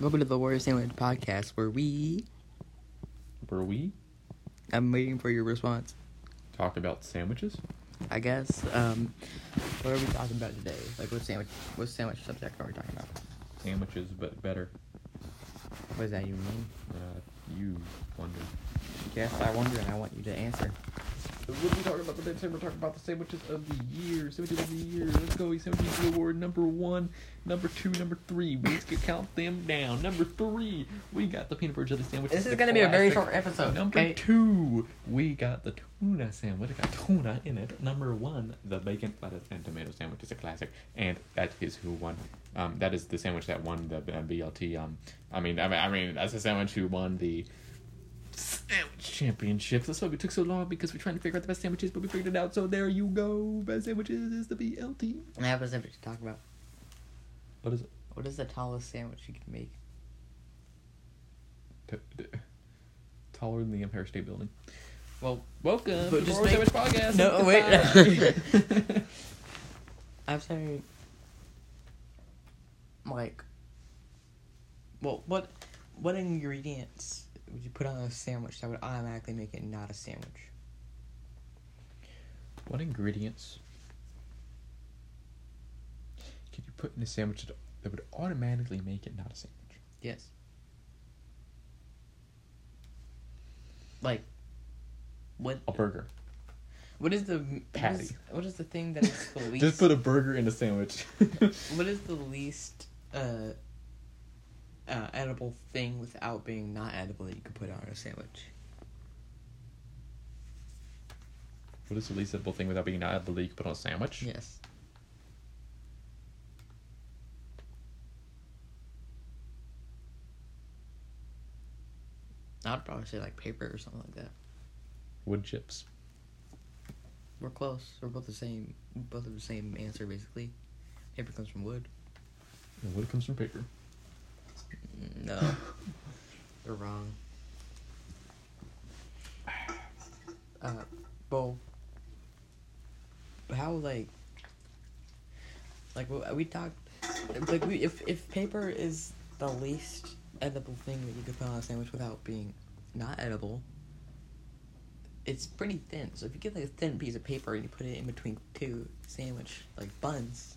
Welcome to the Warrior Sandwich Podcast, where we. Where we I'm waiting for your response. talk about sandwiches? I guess. Um, what are we talking about today? Like, what sandwich? What sandwich subject are we talking about? Sandwiches, but better. What does that even mean? Uh, you wonder. Yes, I wonder, and I want you to answer. What are we talking about today? Today we're talking about the sandwiches of the year. Sandwiches of the year. Let's go. Sandwiches of the award number one, number two, number three. We can count them down. Number three, we got the peanut butter jelly sandwich. This is gonna be a very short episode. Number okay? two, we got the tuna sandwich. It got tuna in it. Number one, the bacon, lettuce, and tomato sandwich is a classic, and that is who won. Um, that is the sandwich that won the uh, BLT. Um, I mean, I mean, I mean, that's the sandwich who won the sandwich championships. That's why we took so long because we're trying to figure out the best sandwiches, but we figured it out. So there you go. Best sandwiches is the BLT. I have a sandwich to talk about. What is it? What is the tallest sandwich you can make? T- t- taller than the Empire State Building. Well, Welcome But to the just Royal make- Sandwich Podcast. No, wait. I'm sorry. like, well, what, what ingredients would you put on a sandwich that would automatically make it not a sandwich? What ingredients could you put in a sandwich that, that would automatically make it not a sandwich? Yes. Like, what? A burger. What is the Patty. is, what is the thing that is the least? Just put a burger in a sandwich. what is the least uh, uh, edible thing without being not edible that you could put on a sandwich? what is the least edible thing without being not edible that you could put on a sandwich? Yes. I'd probably say like paper or something like that. Wood chips. We're close. We're both the same. Both have the same answer basically. Paper comes from wood. And wood comes from paper. No, you're wrong. Uh, well, how like, like we- talked, like we if if paper is the least edible thing that you could put on a sandwich without being not edible, it's pretty thin. So if you get like a thin piece of paper and you put it in between two sandwich like buns,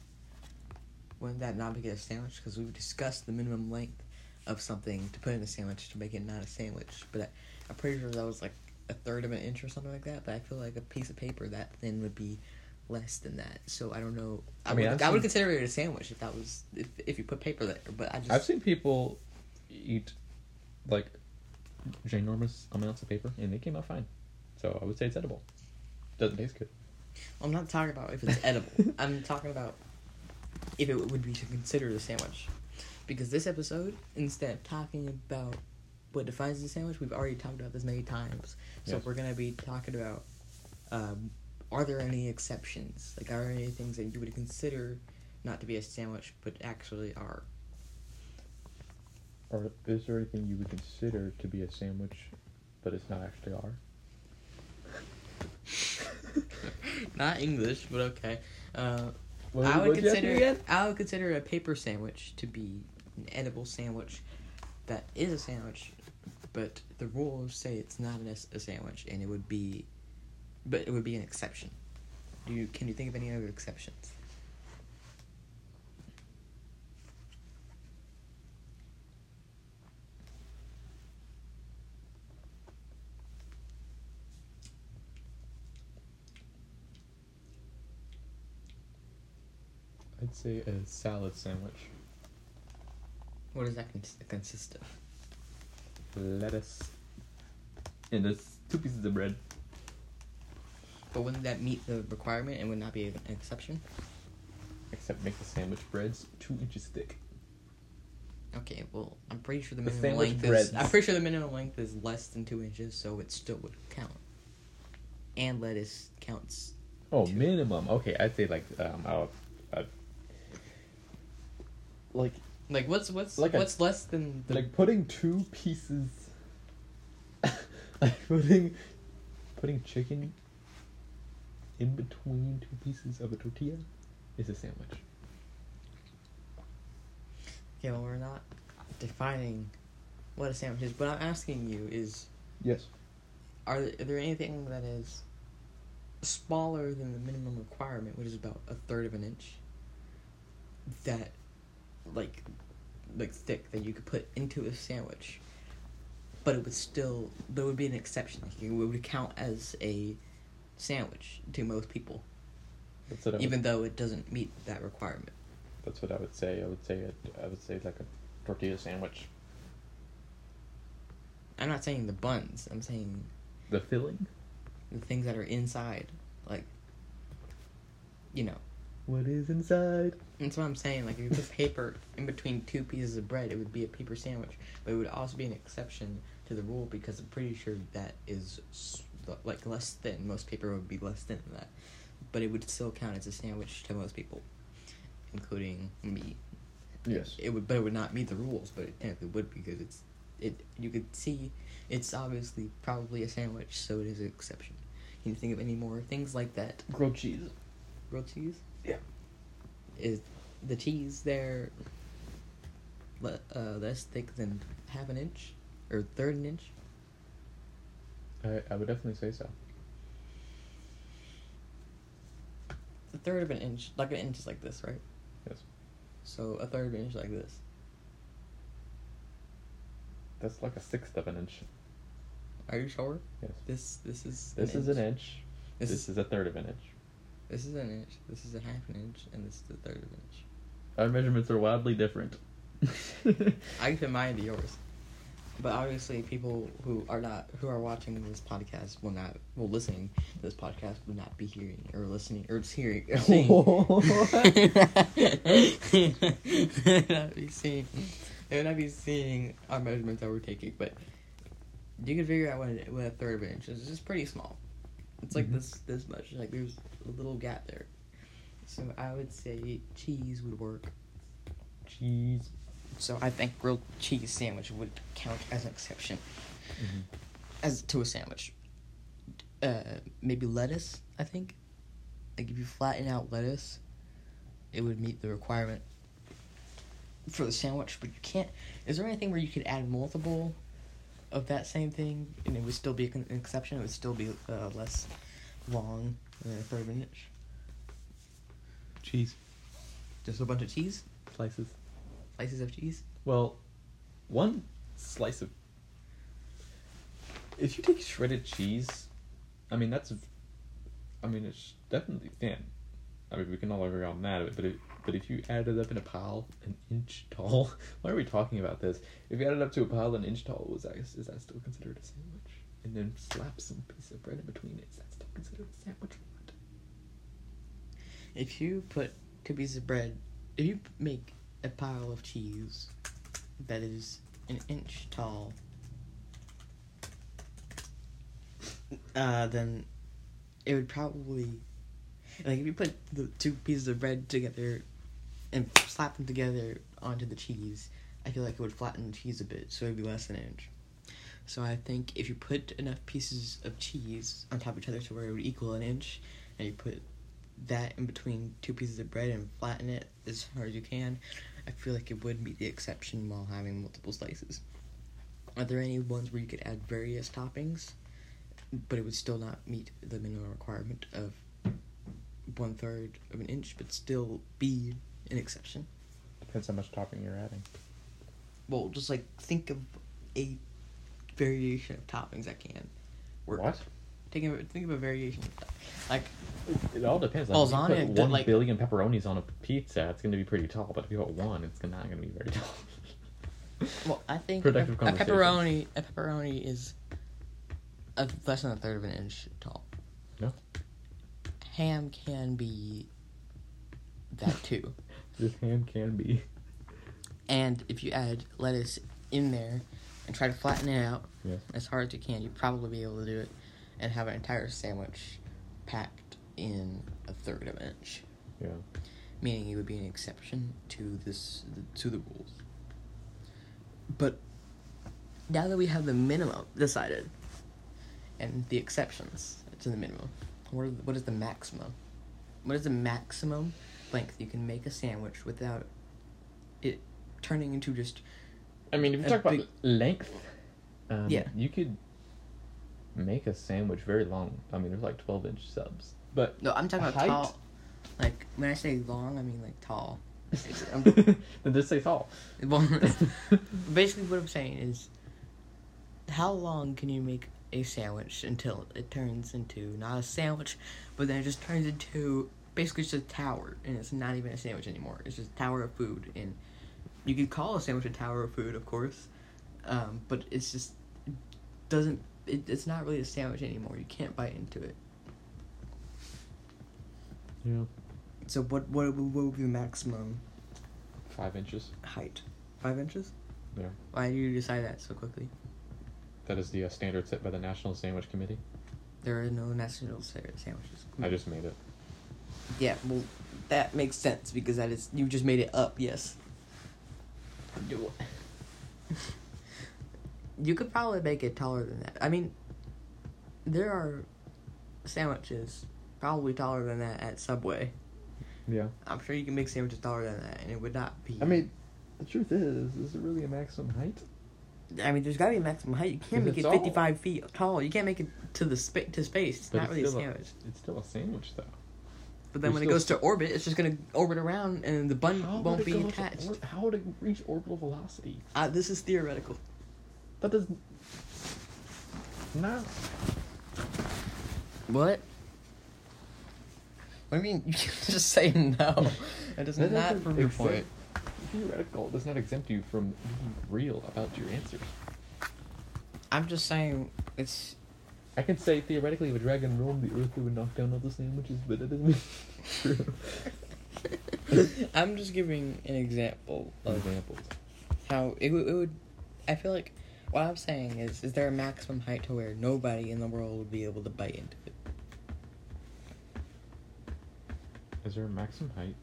wouldn't that not it a sandwich? Because we've discussed the minimum length of something to put in a sandwich to make it not a sandwich. But I, I'm pretty sure that was like a third of an inch or something like that. But I feel like a piece of paper that thin would be less than that. So I don't know. I, I mean, would, I've I would seen- consider it a sandwich if that was if if you put paper there. But I just I've seen people eat like ginormous amounts of paper and they came out fine. So I would say it's edible. Doesn't taste good. I'm not talking about if it's edible. I'm talking about if it would be to considered a sandwich. Because this episode, instead of talking about what defines a sandwich, we've already talked about this many times. So Yes. we're gonna be talking about um, are there any exceptions? Like, are there any things that you would consider not to be a sandwich but actually are? Or is there anything you would consider to be a sandwich, but it's not actually are? not English, but okay. Uh, I would what'd you ask me consider? I would consider a paper sandwich to be an edible sandwich that is a sandwich, but the rules say it's not a sandwich, and it would be, but it would be an exception. Do you can you think of any other exceptions? I'd say a salad sandwich. What does that cons- consist of? Lettuce. And there's two pieces of bread. But wouldn't that meet the requirement and would not be an exception? Except make the sandwich breads two inches thick. Okay, well, I'm pretty sure the The minimum length breads. is. I'm pretty sure the minimum length is less than two inches, so it still would count. And lettuce counts. Oh, Two. minimum. Okay, I'd say like um, oh, uh, like Like what's what's Like a- what's less than the like putting two pieces, like putting putting chicken in between two pieces of a tortilla is a sandwich. Okay, well, we're not defining what a sandwich is. What I'm asking you is, Yes. are are there anything that is smaller than the minimum requirement, which is about a third of an inch, that, like, like thick that you could put into a sandwich, but it would still there would be an exception. Like it would count as a sandwich to most people, That's what I would, even though it doesn't meet that requirement. that's what I would say. I would say it. I would say like a tortilla sandwich. I'm not saying the buns. I'm saying The filling. the things that are inside, like, you know. What is inside? That's what I'm saying. Like, if you put paper in between two pieces of bread, it would be a paper sandwich. But it would also be an exception to the rule because I'm pretty sure that is like less thin. Most paper would be less thin than that, but it would still count as a sandwich to most people, including me. Yes. It would, but it would not meet the rules. But it technically would because it's it. You could see, it's obviously probably a sandwich, so it is an exception. Can you think of any more things like that? Grilled cheese. Grilled cheese. Yeah. Is the cheese there uh, less thick than half an inch or third an inch? I, I would definitely say so. A third of an inch, like an inch is like this, right? Yes. So a third of an inch like this. That's like a sixth of an inch. Are you sure? Yes. This this is This is an inch. This, This, is, is a third of an inch. This is an inch. This is a half an inch, and this is a third of an inch. Our measurements are wildly different. I can fit mine to yours. But obviously, people who are not who are watching this podcast will not, will listening to this podcast will not be hearing or listening or just hearing. Or seeing. they would not be seeing. They would not be seeing our measurements that we're taking, but you can figure out what, a- what a third of an inch is. It's just pretty small. It's like Mhm. this this much. Like there's a little gap there. So I would say cheese would work. Cheese. So I think grilled cheese sandwich would count as an exception as to a sandwich. Uh, maybe lettuce. I think. Like if you flatten out lettuce, it would meet the requirement for the sandwich. But you can't. Is there anything where you could add multiple of that same thing and it would still be an exception? It would still be uh, less long than a third of an inch. Cheese. Just a bunch of cheese, Slices. slices of cheese. Well, one slice of. If you take shredded cheese, I mean that's. I mean it's definitely thin. I mean we can all agree on that. But if, but if you add it up in a pile an inch tall, why are we talking about this? If you add it up to a pile an inch tall, was that is that still considered a sandwich? And then slap some piece of bread in between it, is that still considered a sandwich or not? If you put two pieces of bread, if you make a pile of cheese that is an inch tall, uh, then it would probably like if you put the two pieces of bread together and slap them together onto the cheese, I feel like it would flatten the cheese a bit, so it'd be less than an inch. So I think if you put enough pieces of cheese on top of each other to where it would equal an inch, and you put that in between two pieces of bread and flatten it as hard as you can, I feel like it would meet the exception while having multiple slices. Are there any ones where you could add various toppings, but it would still not meet the minimum requirement of one third of an inch, but still be an exception? Depends how much topping you're adding. Well, just like think of a variation of toppings that can work. What? Think of think of a variation, of like It all depends. Like, Lasagna, if you put one like- billion pepperonis on a pizza, it's going to be pretty tall. But if you put one, it's not going to be very tall. Well, I think Productive a, a pepperoni a pepperoni is a, less than a third of an inch tall. No. Ham can be that too, this ham can be. and if you add lettuce in there and try to flatten it out Yes. as hard as you can, you'd probably be able to do it and have an entire sandwich packed in a third of an inch. Yeah. meaning you would be an exception to this to the rules. But now that we have the minimum decided, and the exceptions to the minimum, what are, what is the maximum? What is the maximum length you can make a sandwich without it turning into just I mean, if you talk about length, um, Yeah. you could make a sandwich very long. I mean, there's like 12 inch subs. But No, I'm talking about Height? tall. Like when I say long, I mean like tall. I'm- then just say tall. Well, basically, what I'm saying is, how long can you make a sandwich until it turns into not a sandwich, but then it just turns into basically just a tower, and it's not even a sandwich anymore. It's just a tower of food, and you could call a sandwich a tower of food, of course, um, but it's just it doesn't. It, it's not really a sandwich anymore. You can't bite into it. Yeah. So what what would- what would be the maximum Five inches. height? Five inches? Yeah. Why did you decide that so quickly? That is the uh, standard set by the National Sandwich Committee. There are no national sa- sandwiches. I just made it. Yeah, well, that makes sense because that is you just made it up. Yes. Do it. You could probably make it taller than that. I mean, there are sandwiches probably taller than that at Subway. Yeah. I'm sure you can make sandwiches taller than that, and it would not be. I mean, the truth is, is it really a maximum height? I mean, there's got to be a maximum height. You can't make it it's 55 feet tall. You can't make it to the spa- to space. It's But not it's really a still sandwich. it's still a sandwich, though. But then you're when it goes to orbit, it's just gonna orbit around, and the bun How won't be attached. or- how would it reach orbital velocity? Uh, this is theoretical. That does not. What? What do you mean? You can't just say no. That does That not prove your point. Theoretical does not exempt you from being real about your answers. I'm just saying it's. I can say theoretically, if a dragon roamed the earth, it would knock down all the sandwiches, but that doesn't mean true. I'm just giving an example of Examples. how it, would- it would. I feel like what I'm saying is, is there a maximum height to where nobody in the world would be able to bite into it? Is there a maximum height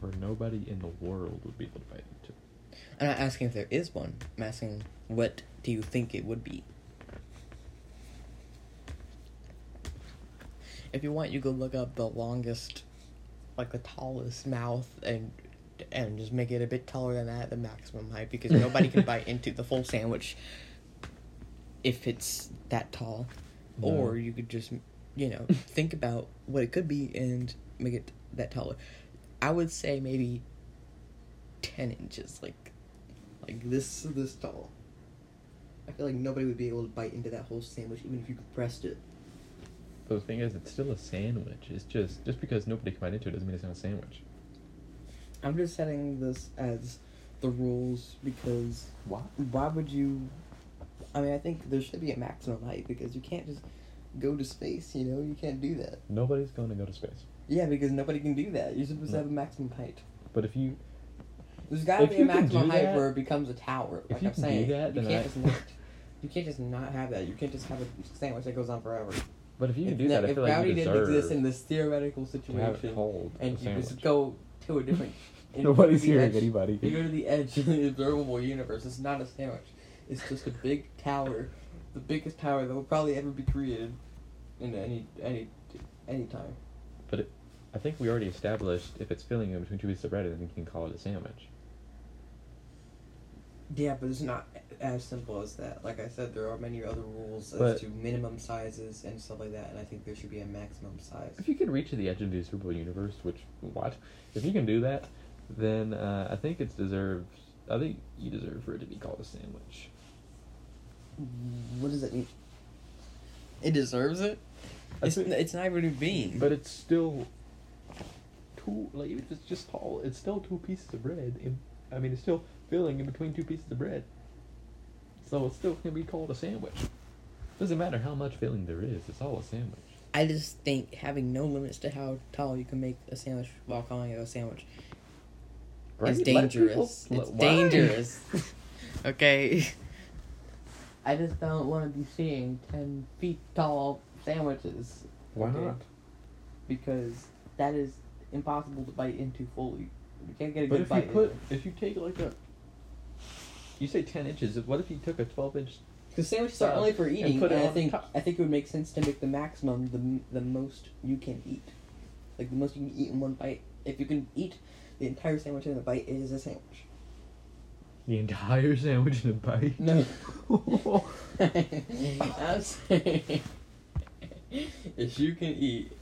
where nobody in the world would be able to bite into? It? I'm not asking if there is one. I'm asking what do you think it would be? If you want, you could look up the longest, like the tallest mouth, and and just make it a bit taller than that, the maximum height, because nobody can bite into the full sandwich if it's that tall. No. Or you could just, you know, think about what it could be and make it that taller. I would say maybe ten inches, like like this this tall. I feel like nobody would be able to bite into that whole sandwich, even if you compressed it. But the thing is, it's still a sandwich. It's just just because nobody can bite into it doesn't mean it's not a sandwich. I'm just setting this as the rules because Why? why would you? I mean, I think there should be a maximum height because you can't just go to space. You know, you can't do that. Nobody's going to go to space. Yeah, because nobody can do that. You're supposed to have a maximum height. But if you There's got to be a maximum height that- where it becomes a tower. if Like you I'm saying, that, you then can't I- just not. You can't just not have that. You can't just have a sandwich that goes on forever. But if you can do that, I if feel like gravity you didn't exist in this theoretical to have it situation, called and you sandwich. just go to a different. Nobody's hearing edge- anybody. You go to the edge of the observable universe. It's not a sandwich. It's just a big tower, the biggest tower that will probably ever be created in any any any time. But it, I think we already established if it's filling in between two pieces of bread, then you can call it a sandwich. Yeah, but it's not as simple as that. Like I said, there are many other rules as to minimum sizes and stuff like that, and I think there should be a maximum size. If you can reach to the edge of the observable universe, which what? If you can do that, then uh, I think it deserves. I think you deserve for it to be called a sandwich. What does that mean? It deserves it. It's, think- it's not even a bean. But it's still two. Like even if it's just tall, it's still two pieces of bread. In, I mean, it's still filling in between two pieces of bread. So it still can be called a sandwich. Doesn't matter how much filling there is. It's all a sandwich. I just think having no limits to how tall you can make a sandwich while calling it a sandwich is Right? Let people- dangerous. let- It's why? dangerous. okay. I just don't want to be seeing ten feet tall sandwiches. Why Okay. not? Because that is impossible to bite into fully. You can't get a But good if you bite. put, if you take like a, you say ten inches. What if you took a twelve inch? because sandwiches are only for and eating, put it and I on think top. I think it would make sense to make the maximum the the most you can eat, like the most you can eat in one bite. If you can eat the entire sandwich in a bite, it is a sandwich. The entire sandwich in a bite. No. I'm saying if you can eat